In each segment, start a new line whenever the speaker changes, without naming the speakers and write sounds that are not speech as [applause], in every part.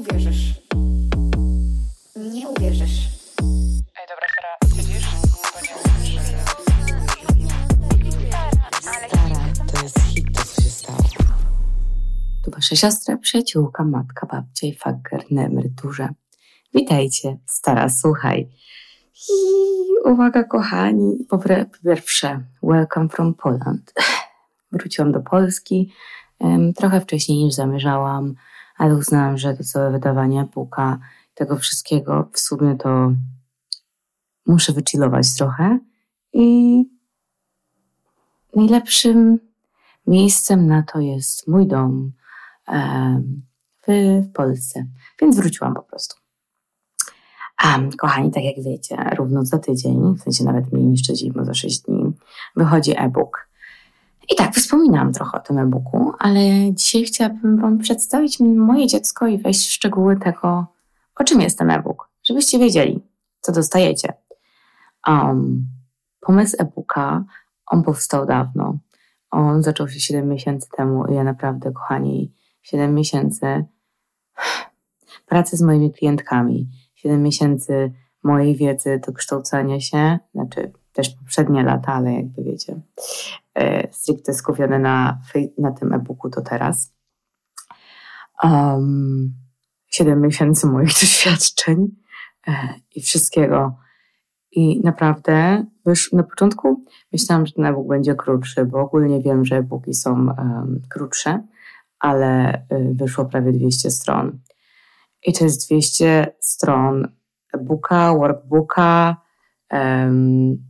uwierzysz. Nie uwierzysz.
Ej, dobra, Sara, nie
Stara, to jest hit, to co się stało. Tu wasza siostra, przyjaciółka, matka, babcia i faker na emeryturze. Witajcie, stara, słuchaj. I uwaga, kochani, po pierwsze, welcome from Poland. Wróciłam do Polski em, trochę wcześniej niż zamierzałam, ale uznałam, że to całe wydawanie puka tego wszystkiego w sumie to muszę wychillować trochę i najlepszym miejscem na to jest mój dom w Polsce, więc wróciłam po prostu. A, kochani, tak jak wiecie, równo za tydzień, w sensie nawet mniej niż tydzień, bo za 6 dni, wychodzi e-book. I tak, wspominałam trochę o tym e-booku, ale dzisiaj chciałabym Wam przedstawić moje dziecko i wejść w szczegóły tego, o czym jest ten e-book, żebyście wiedzieli, co dostajecie. Um, pomysł e-booka, on powstał dawno. On zaczął się 7 miesięcy temu i ja naprawdę, kochani, 7 miesięcy [sighs] pracy z moimi klientkami, 7 miesięcy mojej wiedzy, dokształcania się, znaczy też poprzednie lata, ale jakby wiecie, e, stricte skupione na, na tym e-booku to teraz. Um, 7 miesięcy moich [laughs] doświadczeń e, i wszystkiego. I naprawdę, wiesz, na początku myślałam, że ten e-book będzie krótszy, bo ogólnie wiem, że e-booki są um, krótsze, ale y, wyszło prawie 200 stron. I to jest 200 stron e-booka, workbooka, em,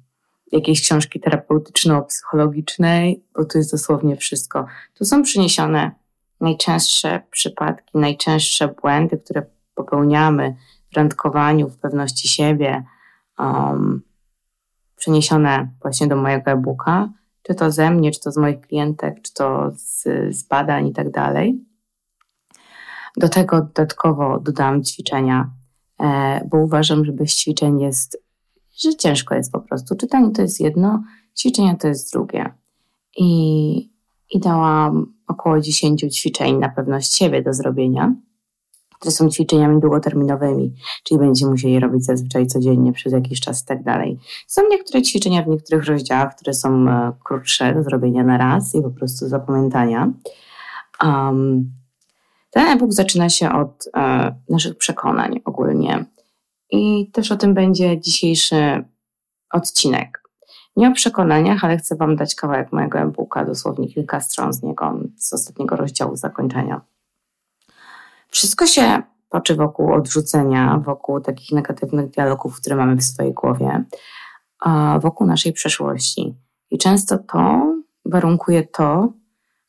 jakiejś książki terapeutyczno-psychologicznej, bo tu jest dosłownie wszystko. Tu są przyniesione najczęstsze przypadki, najczęstsze błędy, które popełniamy w randkowaniu, w pewności siebie, um, przeniesione właśnie do mojego e-booka, czy to ze mnie, czy to z moich klientek, czy to z, z badań i tak dalej. Do tego dodatkowo dodam ćwiczenia, e, bo uważam, że bez ćwiczeń jest, że ciężko jest po prostu. Czytanie to jest jedno, ćwiczenia to jest drugie. I, i dałam około 10 ćwiczeń na pewność siebie do zrobienia, które są ćwiczeniami długoterminowymi, czyli będziecie musieli robić zazwyczaj codziennie przez jakiś czas i tak dalej. Są niektóre ćwiczenia w niektórych rozdziałach, które są e, krótsze do zrobienia na raz i po prostu zapamiętania. Um, ten e-book zaczyna się od e, naszych przekonań ogólnie. I też o tym będzie dzisiejszy odcinek. Nie o przekonaniach, ale chcę Wam dać kawałek mojego e-booka, dosłownie kilka stron z niego, z ostatniego rozdziału zakończenia. Wszystko się toczy wokół odrzucenia, wokół takich negatywnych dialogów, które mamy w swojej głowie, wokół naszej przeszłości. I często to warunkuje to,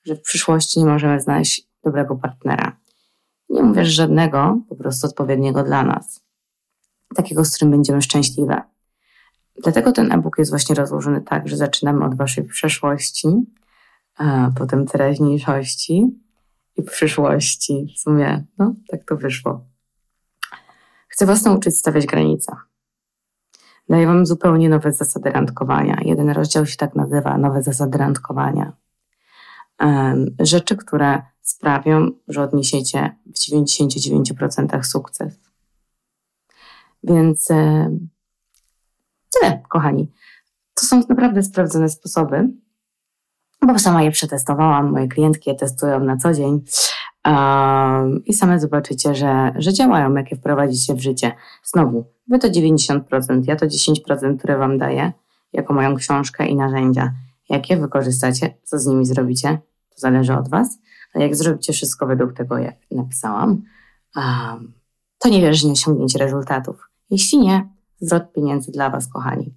że w przyszłości nie możemy znaleźć dobrego partnera. Nie mówię, żadnego, po prostu odpowiedniego dla nas. Takiego, z którym będziemy szczęśliwe. Dlatego ten e-book jest właśnie rozłożony tak, że zaczynamy od waszej przeszłości, a potem teraźniejszości i przyszłości. W sumie, no, tak to wyszło. Chcę was nauczyć stawiać granice. Daję wam zupełnie nowe zasady randkowania. Jeden rozdział się tak nazywa Nowe zasady randkowania. Rzeczy, które sprawią, że odniesiecie w 99% sukces. Więc e, tyle, kochani. To są naprawdę sprawdzone sposoby, bo sama je przetestowałam, moje klientki je testują na co dzień um, i same zobaczycie, że, że działają, jak je wprowadzicie w życie. Znowu, wy to 90%, ja to 10%, które wam daję jako moją książkę i narzędzia. Jak je wykorzystacie, co z nimi zrobicie, to zależy od was, ale jak zrobicie wszystko według tego, jak napisałam, um, to nie wierzę, że nie osiągniecie rezultatów. Jeśli nie, zwrot pieniędzy dla was, kochani.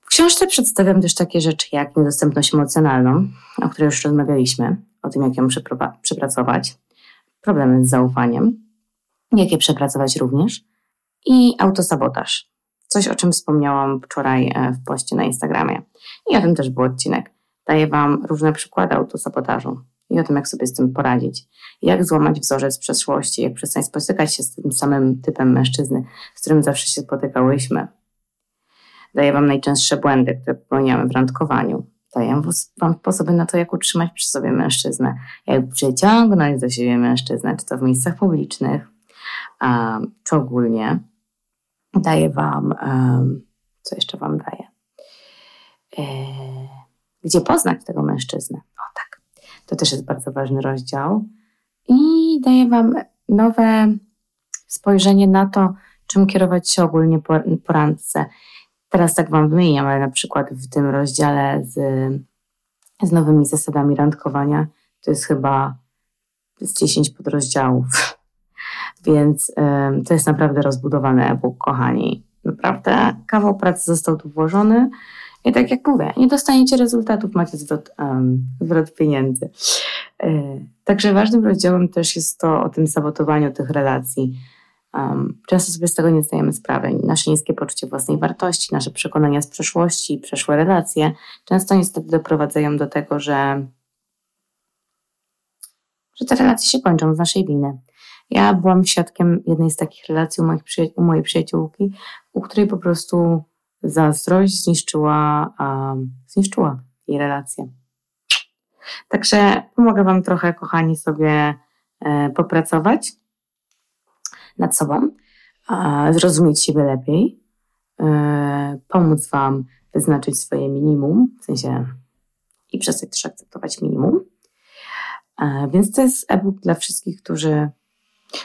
W książce przedstawiam też takie rzeczy jak niedostępność emocjonalną, o której już rozmawialiśmy, o tym, jak ją przepracować, problemy z zaufaniem, jak je przepracować również i autosabotaż. Coś, o czym wspomniałam wczoraj e, w poście na Instagramie. I o tym też był odcinek. Daję Wam różne przykłady autosabotażu i o tym, jak sobie z tym poradzić. Jak złamać wzorzec przeszłości, jak przestać spotykać się z tym samym typem mężczyzny, z którym zawsze się spotykałyśmy. Daję Wam najczęstsze błędy, które popełniamy w randkowaniu. daję Wam sposoby na to, jak utrzymać przy sobie mężczyznę, jak przyciągnąć do siebie mężczyznę, czy to w miejscach publicznych, um, czy ogólnie. Daję Wam, co jeszcze Wam daję? E, gdzie poznać tego mężczyznę? To też jest bardzo ważny rozdział. I daję Wam nowe spojrzenie na to, czym kierować się ogólnie po, po randce. Teraz tak Wam wymieniam, ale na przykład w tym rozdziale z, z nowymi zasadami randkowania to jest chyba z 10 podrozdziałów. [laughs] Więc ym, to jest naprawdę rozbudowany e-book, kochani. Naprawdę kawał pracy został tu włożony. I tak jak mówię, nie dostaniecie rezultatów, macie zwrot, um, zwrot pieniędzy. Yy, także ważnym rozdziałem też jest to o tym sabotowaniu tych relacji Um, często sobie z tego nie zdajemy sprawy. Nasze niskie poczucie własnej wartości, nasze przekonania z przeszłości, przeszłe relacje często niestety doprowadzają do tego, że, że te relacje się kończą z naszej winy. Ja byłam świadkiem jednej z takich relacji u, moich u mojej przyjaciółki, u której po prostu zazdrość zniszczyła, um, zniszczyła jej relację. Także pomogę Wam trochę, kochani, sobie e, popracować nad sobą, zrozumieć siebie lepiej, e, pomóc Wam wyznaczyć swoje minimum, w sensie i przestać też akceptować minimum. E, więc to jest e-book dla wszystkich, którzy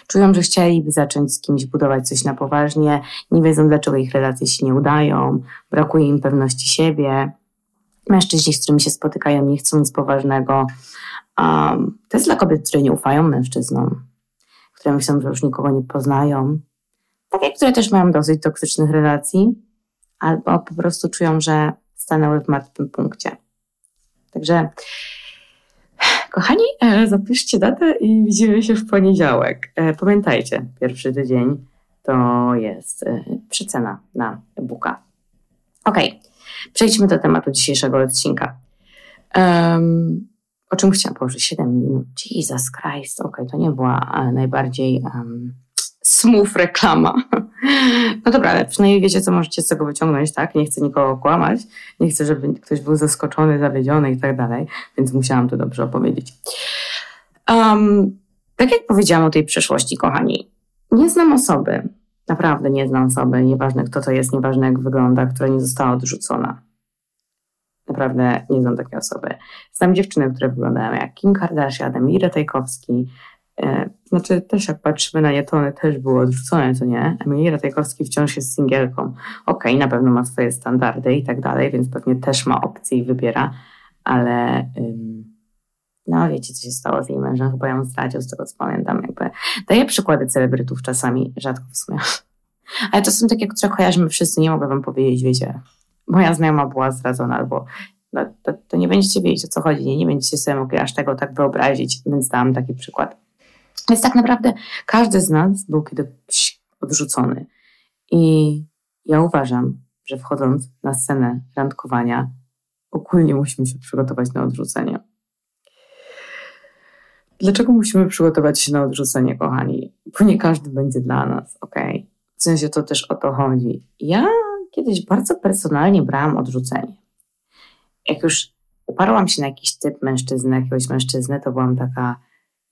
czują, że chcieliby zacząć z kimś budować coś na poważnie, nie wiedzą, dlaczego ich relacje się nie udają, brakuje im pewności siebie. Mężczyźni, z którymi się spotykają, nie chcą nic poważnego. Um, to jest dla kobiet, które nie ufają mężczyznom które myślą, że już nikogo nie poznają, takie, które też mają dosyć toksycznych relacji, albo po prostu czują, że stanęły w martwym punkcie. Także, kochani, e, zapiszcie datę i widzimy się w poniedziałek. E, pamiętajcie, pierwszy tydzień to jest e, przecena na e-booka. Ok, przejdźmy do tematu dzisiejszego odcinka. Um, o czym chciałam powiedzieć? 7 minut. Jesus Christ. Okay, to nie była najbardziej um, smooth reklama. [laughs] [laughs] No dobra, ale przynajmniej wiecie, co możecie z tego wyciągnąć, tak? Nie chcę nikogo kłamać. Nie chcę, żeby ktoś był zaskoczony, zawiedziony i tak dalej, więc musiałam to dobrze opowiedzieć. Um, tak jak powiedziałam o tej przeszłości, kochani, nie znam osoby, naprawdę nie znam osoby, nieważne kto to jest, nieważne jak wygląda, która nie została odrzucona. Naprawdę nie znam takiej osoby. Znam dziewczyny, które wyglądają jak Kim Kardashian, Emir Tajkowski. E, znaczy też jak patrzymy na nie, to one też były odrzucone, to nie? Emir Tajkowski wciąż jest singielką. Okej, okay, na pewno ma swoje standardy i tak dalej, więc pewnie też ma opcje i wybiera, ale no wiecie, co się stało z jej mężem, chyba ją zdradził, z tego co pamiętam. Jakby. Daję przykłady celebrytów czasami, rzadko w sumie. [laughs] Ale to są takie, które kojarzymy wszyscy, nie mogę wam powiedzieć, wiecie, moja znajoma była zdradzona, albo no, to, to, nie będziecie wiedzieć o co chodzi, nie, nie będziecie sobie mogli aż tego tak wyobrazić, więc dałam taki przykład. Więc tak naprawdę każdy z nas był kiedyś odrzucony. I ja uważam, że wchodząc na scenę randkowania, ogólnie musimy się przygotować na odrzucenie. Dlaczego musimy przygotować się na odrzucenie, kochani? Bo nie każdy będzie dla nas, ok? W sensie to też o to chodzi. Ja kiedyś bardzo personalnie brałam odrzucenie. Jak już uparłam się na jakiś typ mężczyzny, jakiegoś mężczyzny, to byłam taka,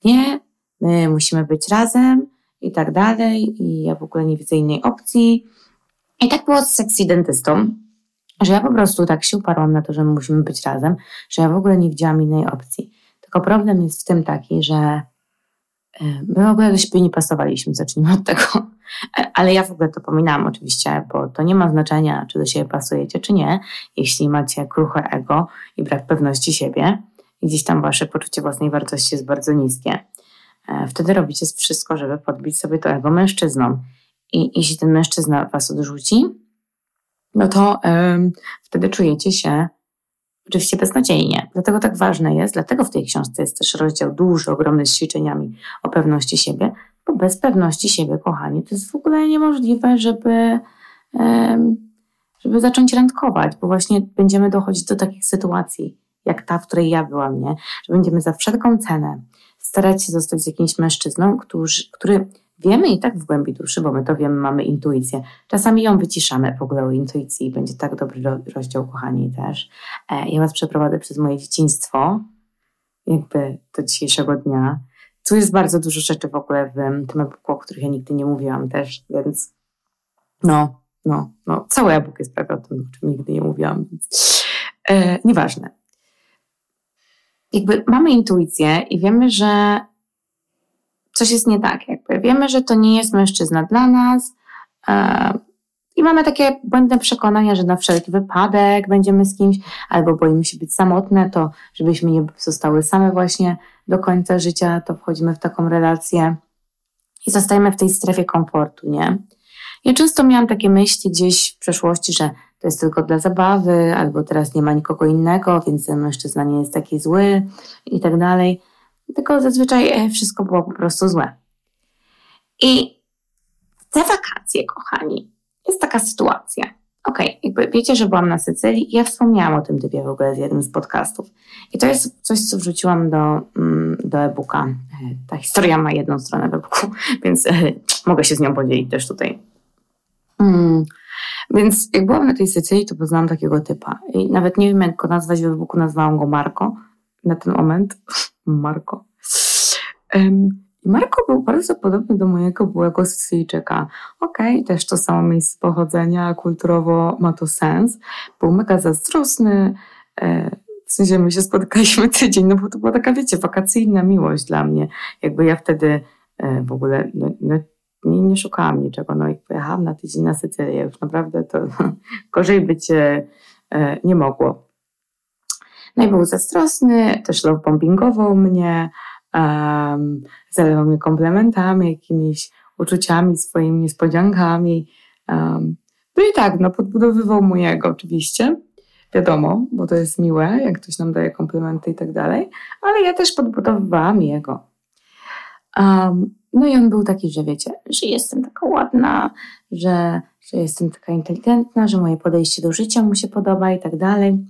nie, my musimy być razem i tak dalej, i ja w ogóle nie widzę innej opcji. I tak było z sexy dentystą, że ja po prostu tak się uparłam na to, że my musimy być razem, że ja w ogóle nie widziałam innej opcji. Tylko problem jest w tym taki, że My w ogóle do siebie nie pasowaliśmy, zacznijmy od tego. [laughs] Ale ja w ogóle to pominałam oczywiście, bo to nie ma znaczenia, czy do siebie pasujecie, czy nie. Jeśli macie kruche ego i brak pewności siebie, i gdzieś tam wasze poczucie własnej wartości jest bardzo niskie, e, wtedy robicie wszystko, żeby podbić sobie to ego mężczyzną. I jeśli ten mężczyzna was odrzuci, no to wtedy czujecie się oczywiście beznadziejnie. Dlatego tak ważne jest, dlatego w tej książce jest też rozdział duży, ogromny z ćwiczeniami o pewności siebie, bo bez pewności siebie, kochani, to jest w ogóle niemożliwe, żeby, żeby zacząć randkować, bo właśnie będziemy dochodzić do takich sytuacji, jak ta, w której ja byłam, nie? Że będziemy za wszelką cenę starać się zostać z jakimś mężczyzną, który, który wiemy i tak w głębi duszy, bo my to wiemy, mamy intuicję. Czasami ją wyciszamy w ogóle o intuicji. Będzie tak dobry rozdział, kochani, też. E, ja Was przeprowadzę przez moje dzieciństwo, jakby do dzisiejszego dnia. Tu jest bardzo dużo rzeczy w ogóle w tym e-booku, o których ja nigdy nie mówiłam też, więc no, no, no, cały e-book jest prawie o tym, o czym nigdy nie mówiłam, więc e, nieważne. Jakby mamy intuicję i wiemy, że coś jest nie tak. Jakby wiemy, że to nie jest mężczyzna dla nas e, i mamy takie błędne przekonania, że na wszelki wypadek będziemy z kimś, albo boimy się być samotne, to żebyśmy nie zostały same właśnie do końca życia, to wchodzimy w taką relację i zostajemy w tej strefie komfortu, nie? Ja często miałam takie myśli gdzieś w przeszłości, że to jest tylko dla zabawy, albo teraz nie ma nikogo innego, więc ten mężczyzna nie jest taki zły i tak dalej. Tylko zazwyczaj e, wszystko było po prostu złe. I te wakacje, kochani, jest taka sytuacja. Okej, okay, jakby wiecie, że byłam na Sycylii i ja wspomniałam o tym typie w ogóle z jednym z podcastów. I to jest coś, co wrzuciłam do, mm, do e-booka. E, ta historia ma jedną stronę w e-booku, [laughs] więc mogę się z nią podzielić też tutaj. Mm. Więc jak byłam na tej Sycylii, to poznałam takiego typa. I nawet nie wiem, jak go nazwać w e-booku, nazwałam go Marko na ten moment. [laughs] Marko. Um, Marko był bardzo podobny do mojego byłego Sycylijczyka. Okej, okay, też to samo miejsce pochodzenia, kulturowo ma to sens. Był mega zazdrosny, e, w sensie my się spotkaliśmy [laughs] tydzień, no bo to była taka, wiecie, wakacyjna miłość dla mnie. Jakby ja wtedy e, w ogóle no, no, nie, nie szukałam niczego, no i pojechałam na tydzień na Sycylię. Już naprawdę to [laughs] gorzej być e, nie mogło. No i był zazdrosny, też love bombingował mnie, um, zalewał mnie komplementami, jakimiś uczuciami, swoimi niespodziankami. Um, no i tak, no podbudowywał mojego oczywiście, wiadomo, bo to jest miłe, jak ktoś nam daje komplementy i tak dalej, ale ja też podbudowywałam jego. Um, no i on był taki, że wiecie, że jestem taka ładna, że, że jestem taka inteligentna, że moje podejście do życia mu się podoba i tak dalej.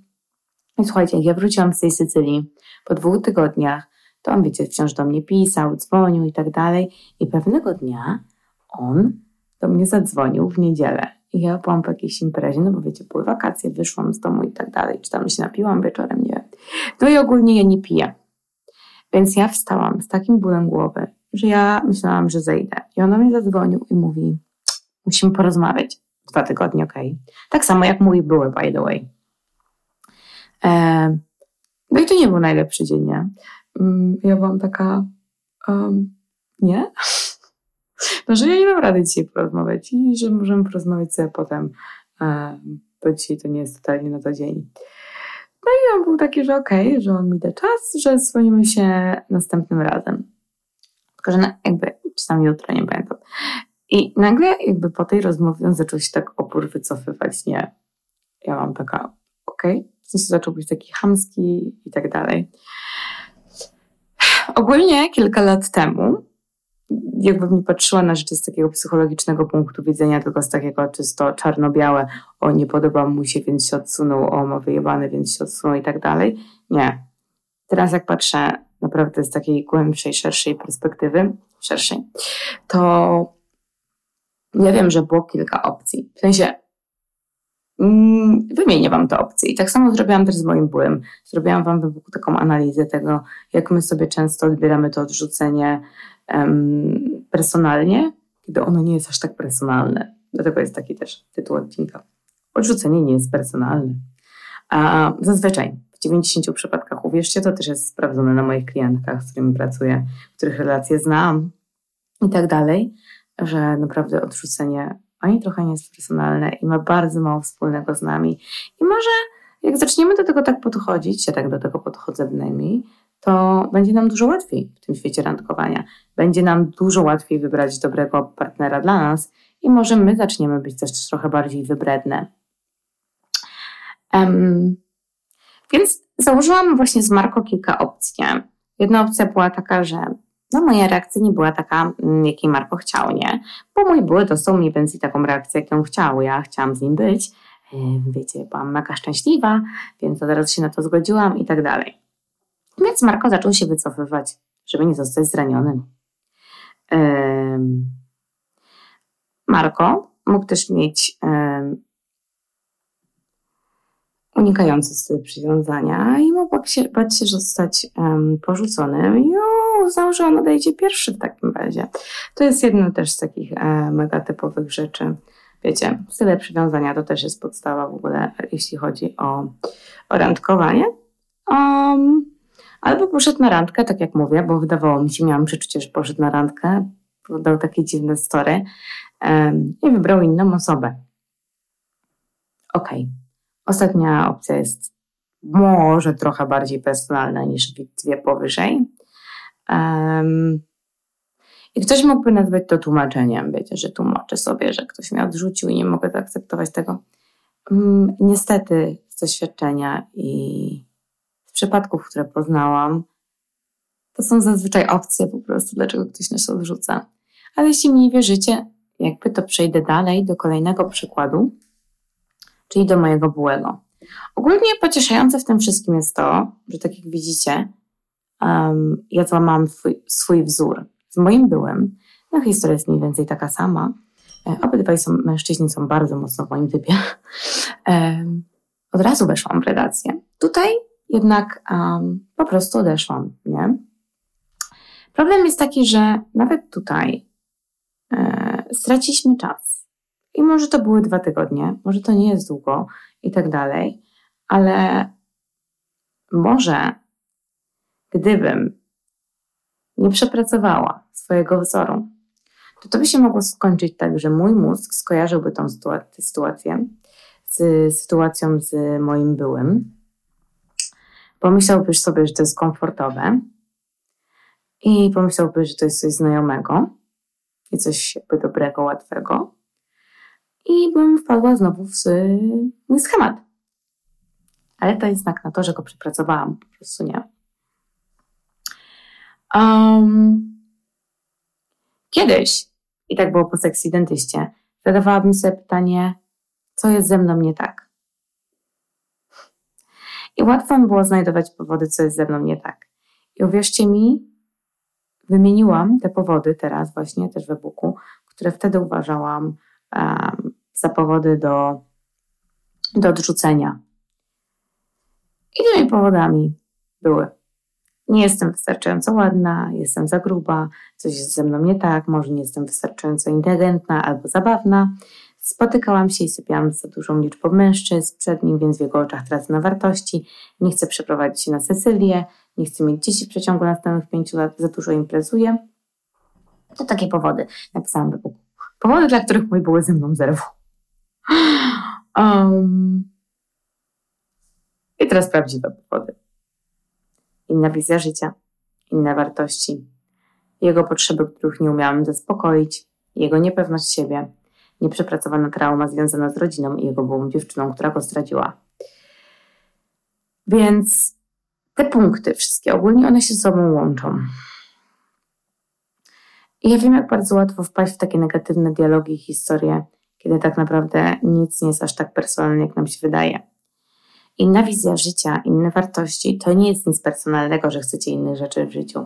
I słuchajcie, jak ja wróciłam z tej Sycylii po dwóch tygodniach, to on, wiecie, wciąż do mnie pisał, dzwonił i tak dalej. I pewnego dnia on do mnie zadzwonił w niedzielę. I ja byłam po jakiejś imprezie, no bo wiecie, były wakacje, wyszłam z domu i tak dalej, czy tam się napiłam wieczorem, nie wiem. No i ogólnie ja nie piję. Więc ja wstałam z takim bólem głowy, że ja myślałam, że zejdę. I on do mnie zadzwonił i mówi, musimy porozmawiać. Dwa tygodnie, okej. Tak samo jak mój były, by the way. E, no i to nie był najlepszy dzień, nie? Mm, ja byłam taka, um, nie? No, że ja nie mam rady dzisiaj porozmawiać i że możemy porozmawiać sobie potem, um, bo dzisiaj to nie jest totalnie na to dzień. No i on był taki, że okej, okay, że on mi da czas, że dzwonimy się następnym razem. Tylko, że na, jakby, czy tam jutro, nie pamiętam. I nagle jakby po tej rozmowie on zaczął się tak opór wycofywać, nie? Ja mam taka, okej, okay. w sensie zaczął być taki chamski i tak dalej. Ogólnie kilka lat temu, jakbym nie patrzyła na rzeczy z takiego psychologicznego punktu widzenia, tylko z takiego czysto czarno-białe, o nie podoba mu się, więc się odsunął, o ma wyjebane, więc się odsunął i tak dalej. Nie. Teraz jak patrzę naprawdę z takiej głębszej, szerszej perspektywy, szerszej, to ja wiem, że było kilka opcji. W sensie Mm, wymienię Wam te opcje. I tak samo zrobiłam też z moim bólem. Zrobiłam Wam taką analizę tego, jak my sobie często odbieramy to odrzucenie um, personalnie, kiedy ono nie jest aż tak personalne. Dlatego jest taki też tytuł odcinka. Odrzucenie nie jest personalne. A zazwyczaj 90 przypadkach, uwierzcie, to też jest sprawdzone na moich klientkach, z którymi pracuję, których relacje znam i tak dalej, że naprawdę odrzucenie ani trochę nie jest personalne i ma bardzo mało wspólnego z nami. I może jak zaczniemy do tego tak podchodzić, ja tak do tego podchodzę bynajmniej, to będzie nam dużo łatwiej w tym świecie randkowania. Będzie nam dużo łatwiej wybrać dobrego partnera dla nas i może my zaczniemy być też trochę bardziej wybredne. Um, więc założyłam właśnie z Marko kilka opcji. Jedna opcja była taka, że no moja reakcja nie była taka, mm, jakiej Marko chciał, nie? Bo mój były dostał mniej więcej taką reakcję, jaką chciał. Ja chciałam z nim być. Wiecie, byłam mega szczęśliwa, więc od razu się na to zgodziłam i tak dalej. Więc Marko zaczął się wycofywać, żeby nie zostać zranionym. Marko mógł też mieć unikający styl przywiązania i mógł się, bać się zostać um, porzuconym i uznał, że on odejdzie pierwszy w takim razie. To jest jedna też z takich e, mega typowych rzeczy. Wiecie, style przywiązania to też jest podstawa w ogóle, jeśli chodzi o, o randkowanie. Um, albo poszedł na randkę, tak jak mówię, bo wydawało mi się, miałam przeczucie, że poszedł na randkę, dał takie dziwne story um, i wybrał inną osobę. Okej. Okay. Ostatnia opcja jest może trochę bardziej personalna niż dwie powyżej. Um, I ktoś mógłby nazwać to tłumaczeniem, wiecie, że tłumaczę sobie, że ktoś mnie odrzucił i nie mogę zaakceptować tego. Um, niestety z doświadczenia i z przypadków, które poznałam, to są zazwyczaj opcje po prostu, dlaczego ktoś nas odrzuca. Ale jeśli mi nie wierzycie, jakby to przejdę dalej do kolejnego przykładu, czyli do mojego byłego. Ogólnie pocieszające w tym wszystkim jest to, że tak jak widzicie, um, ja złamałam swój, swój wzór. Z moim byłem, no historia jest mniej więcej taka sama. E, obydwaj są, mężczyźni są bardzo mocno w moim typie. [laughs] E, od razu weszłam w redakcję. Tutaj jednak um, po prostu odeszłam, nie? Problem jest taki, że nawet tutaj e, straciliśmy czas. I może to były dwa tygodnie, może to nie jest długo i tak dalej, ale może gdybym nie przepracowała swojego wzoru, to to by się mogło skończyć tak, że mój mózg skojarzyłby tą sytuację z sytuacją z moim byłym. Pomyślałby sobie, że to jest komfortowe i pomyślałby, że to jest coś znajomego i coś jakby dobrego, łatwego. I bym wpadła znowu w mój schemat. Ale to jest znak na to, że go przepracowałam, po prostu nie. Um, kiedyś, i tak było po sekcji dentyście, zadawałabym sobie pytanie, co jest ze mną nie tak? I łatwo mi było znajdować powody, co jest ze mną nie tak. I uwierzcie mi, wymieniłam te powody teraz właśnie też w e-booku, które wtedy uważałam um, za powody do, do odrzucenia. I tymi powodami były nie jestem wystarczająco ładna, jestem za gruba, coś jest ze mną nie tak, może nie jestem wystarczająco inteligentna albo zabawna. Spotykałam się i sypiałam z za dużą liczbą mężczyzn przed nim, więc w jego oczach tracę na wartości. Nie chcę przeprowadzić się na Sycylię, nie chcę mieć dzieci w przeciągu następnych pięciu lat, za dużo imprezuję. To takie powody. Napisałam do. Powody, dla których mój były ze mną zerwał. Um. I teraz prawdziwe powody inna wizja życia, inne wartości, jego potrzeby, których nie umiałam zaspokoić, jego niepewność siebie, nieprzepracowana trauma związana z rodziną i jego byłą dziewczyną, która go zdradziła. Więc te punkty wszystkie, ogólnie one się ze sobą łączą. I ja wiem, jak bardzo łatwo wpaść w takie negatywne dialogi i historie, kiedy tak naprawdę nic nie jest aż tak personalne, jak nam się wydaje. Inna wizja życia, inne wartości to nie jest nic personalnego, że chcecie innych rzeczy w życiu.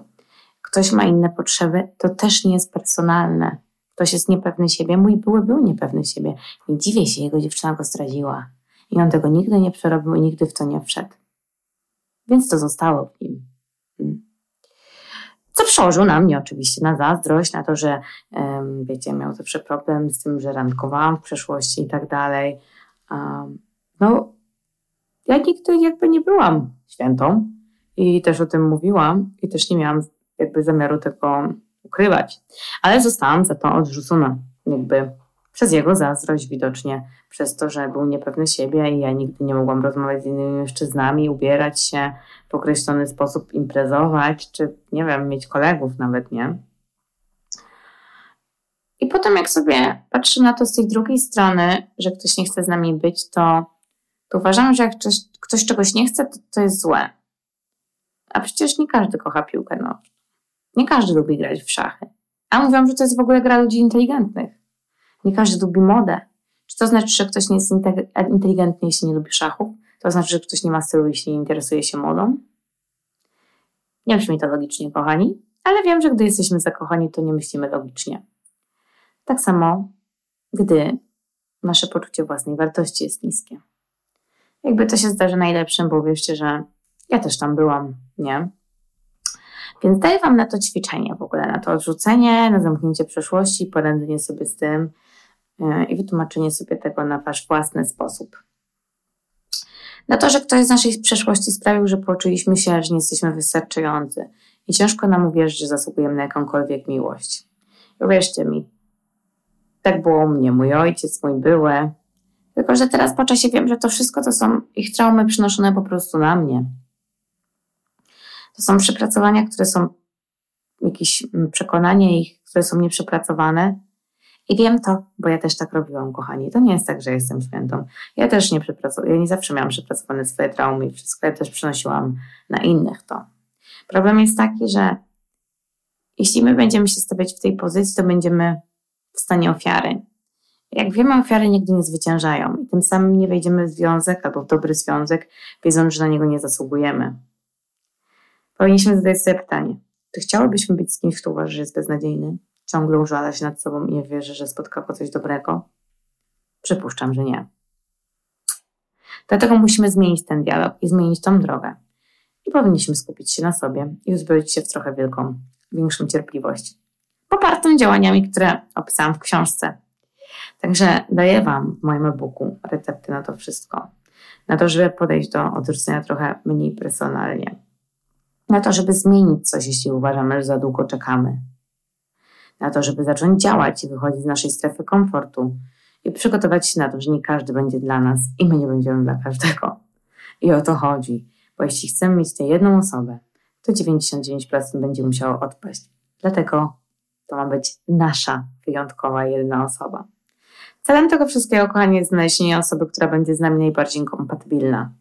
Ktoś ma inne potrzeby, to też nie jest personalne. Ktoś jest niepewny siebie. Mój były był niepewny siebie. Nie dziwię się, jego dziewczyna go zdradziła. I on tego nigdy nie przerobił i nigdy w to nie wszedł. Więc to zostało w nim. Co przełożył na mnie oczywiście, na zazdrość, na to, że wiecie, miał zawsze problem z tym, że randkowałam w przeszłości i tak dalej. No, ja nigdy jakby nie byłam świętą i też o tym mówiłam i też nie miałam jakby zamiaru tego ukrywać. Ale zostałam za to odrzucona jakby przez jego zazdrość widocznie, przez to, że był niepewny siebie i ja nigdy nie mogłam rozmawiać z innymi mężczyznami, ubierać się w określony sposób, imprezować, czy nie wiem, mieć kolegów nawet, nie? I potem jak sobie patrzę na to z tej drugiej strony, że ktoś nie chce z nami być, to to uważam, że jak ktoś, ktoś czegoś nie chce, to, to jest złe. A przecież nie każdy kocha piłkę nożną. Nie każdy lubi grać w szachy. A mówią, że to jest w ogóle gra ludzi inteligentnych. Nie każdy lubi modę. Czy to znaczy, że ktoś nie jest inteligentny, jeśli nie lubi szachów? To znaczy, że ktoś nie ma stylu, jeśli nie interesuje się modą? Nie brzmi to logicznie, kochani, ale wiem, że gdy jesteśmy zakochani, to nie myślimy logicznie. Tak samo gdy nasze poczucie własnej wartości jest niskie. Jakby to się zdarzy najlepszym, bo wierzcie, że ja też tam byłam, nie? Więc daję Wam na to ćwiczenie w ogóle, na to odrzucenie, na zamknięcie przeszłości, poradzenie sobie z tym i wytłumaczenie sobie tego na Wasz własny sposób. Na to, że ktoś z naszej przeszłości sprawił, że poczuliśmy się, że nie jesteśmy wystarczający i ciężko nam uwierzyć, że zasługujemy na jakąkolwiek miłość. Uwierzcie mi, tak było u mnie, mój ojciec, mój były. Tylko, że teraz po czasie wiem, że to wszystko to są ich traumy przynoszone po prostu na mnie. To są przepracowania, które są jakieś mm, przekonania ich, które są nieprzepracowane. I wiem to, bo ja też tak robiłam, kochani. To nie jest tak, że jestem świętą. Ja też nie przepracowałam, ja nie zawsze miałam przepracowane swoje traumy i wszystko. Ja też przenosiłam na innych to. Problem jest taki, że jeśli my będziemy się stawiać w tej pozycji, to będziemy w stanie ofiary. Jak wiemy, ofiary nigdy nie zwyciężają i tym samym nie wejdziemy w związek albo w dobry związek, wiedząc, że na niego nie zasługujemy. Powinniśmy zadać sobie pytanie, czy chciałybyśmy być z kimś, kto uważa, że jest beznadziejny? Ciągle użala się nad sobą i nie wierzy, że spotka go coś dobrego? Przypuszczam, że nie. Dlatego musimy zmienić ten dialog i zmienić tą drogę. I powinniśmy skupić się na sobie i uzbroić się w trochę wielką, większą cierpliwość. Popartą działaniami, które opisałam w książce. Także daję Wam w moim e-booku recepty na to wszystko. Na to, żeby podejść do odrzucenia trochę mniej personalnie na to, żeby zmienić coś, jeśli uważamy, że za długo czekamy, na to, żeby zacząć działać i wychodzić z naszej strefy komfortu i przygotować się na to, że nie każdy będzie dla nas i my nie będziemy dla każdego. I o to chodzi, bo jeśli chcemy mieć tę jedną osobę, to 99% będzie musiało odpaść. Dlatego to ma być nasza wyjątkowa jedna osoba. Celem tego wszystkiego, kochanie, jest znalezienie osoby, która będzie z nami najbardziej kompatybilna.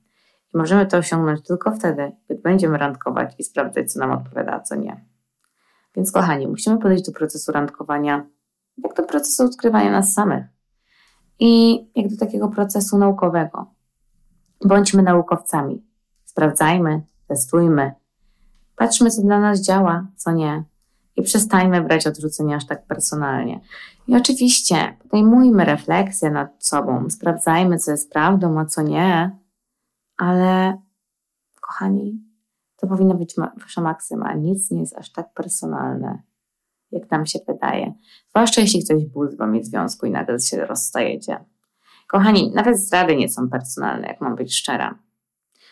I możemy to osiągnąć tylko wtedy, gdy będziemy randkować i sprawdzać, co nam odpowiada, a co nie. Więc kochani, musimy podejść do procesu randkowania jak do procesu odkrywania nas samych. I jak do takiego procesu naukowego. Bądźmy naukowcami. Sprawdzajmy, testujmy. Patrzmy, co dla nas działa, co nie. I przestańmy brać odrzucenia aż tak personalnie. I oczywiście podejmujmy refleksję nad sobą, sprawdzajmy, co jest prawdą, a co nie, ale kochani, to powinna być wasza maksyma. Nic nie jest aż tak personalne, jak nam się wydaje. Zwłaszcza jeśli ktoś był z wami w związku i nagle się rozstajecie. Kochani, nawet zdrady nie są personalne, jak mam być szczera.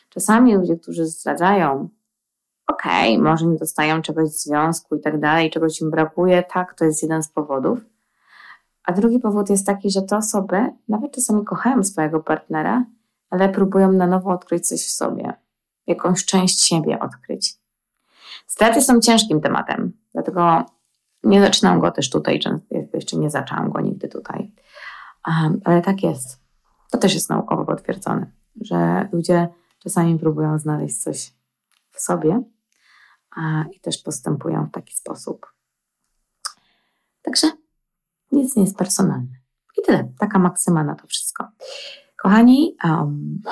Czasami ludzie, którzy zdradzają, okej, okay, może nie dostają czegoś w związku i tak dalej, czegoś im brakuje, tak, to jest jeden z powodów. A drugi powód jest taki, że te osoby nawet czasami kochają swojego partnera, ale próbują na nowo odkryć coś w sobie, jakąś część siebie odkryć. Straty są ciężkim tematem, dlatego nie zaczynam go też tutaj, jeszcze nie zaczęłam go nigdy tutaj. Ale tak jest. To też jest naukowo potwierdzone, że ludzie czasami próbują znaleźć coś w sobie a, i też postępują w taki sposób. Także nic nie jest personalne. I tyle. Taka maksyma na to wszystko. Kochani, um,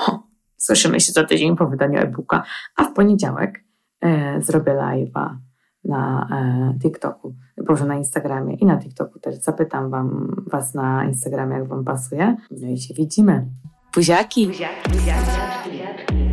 słyszymy się za tydzień po wydaniu e-booka, a w poniedziałek e, zrobię live'a na e, TikToku, Boże na Instagramie i na TikToku też zapytam wam, Was na Instagramie, jak Wam pasuje. No i się widzimy. Buziaki! Buziaki, buziaki.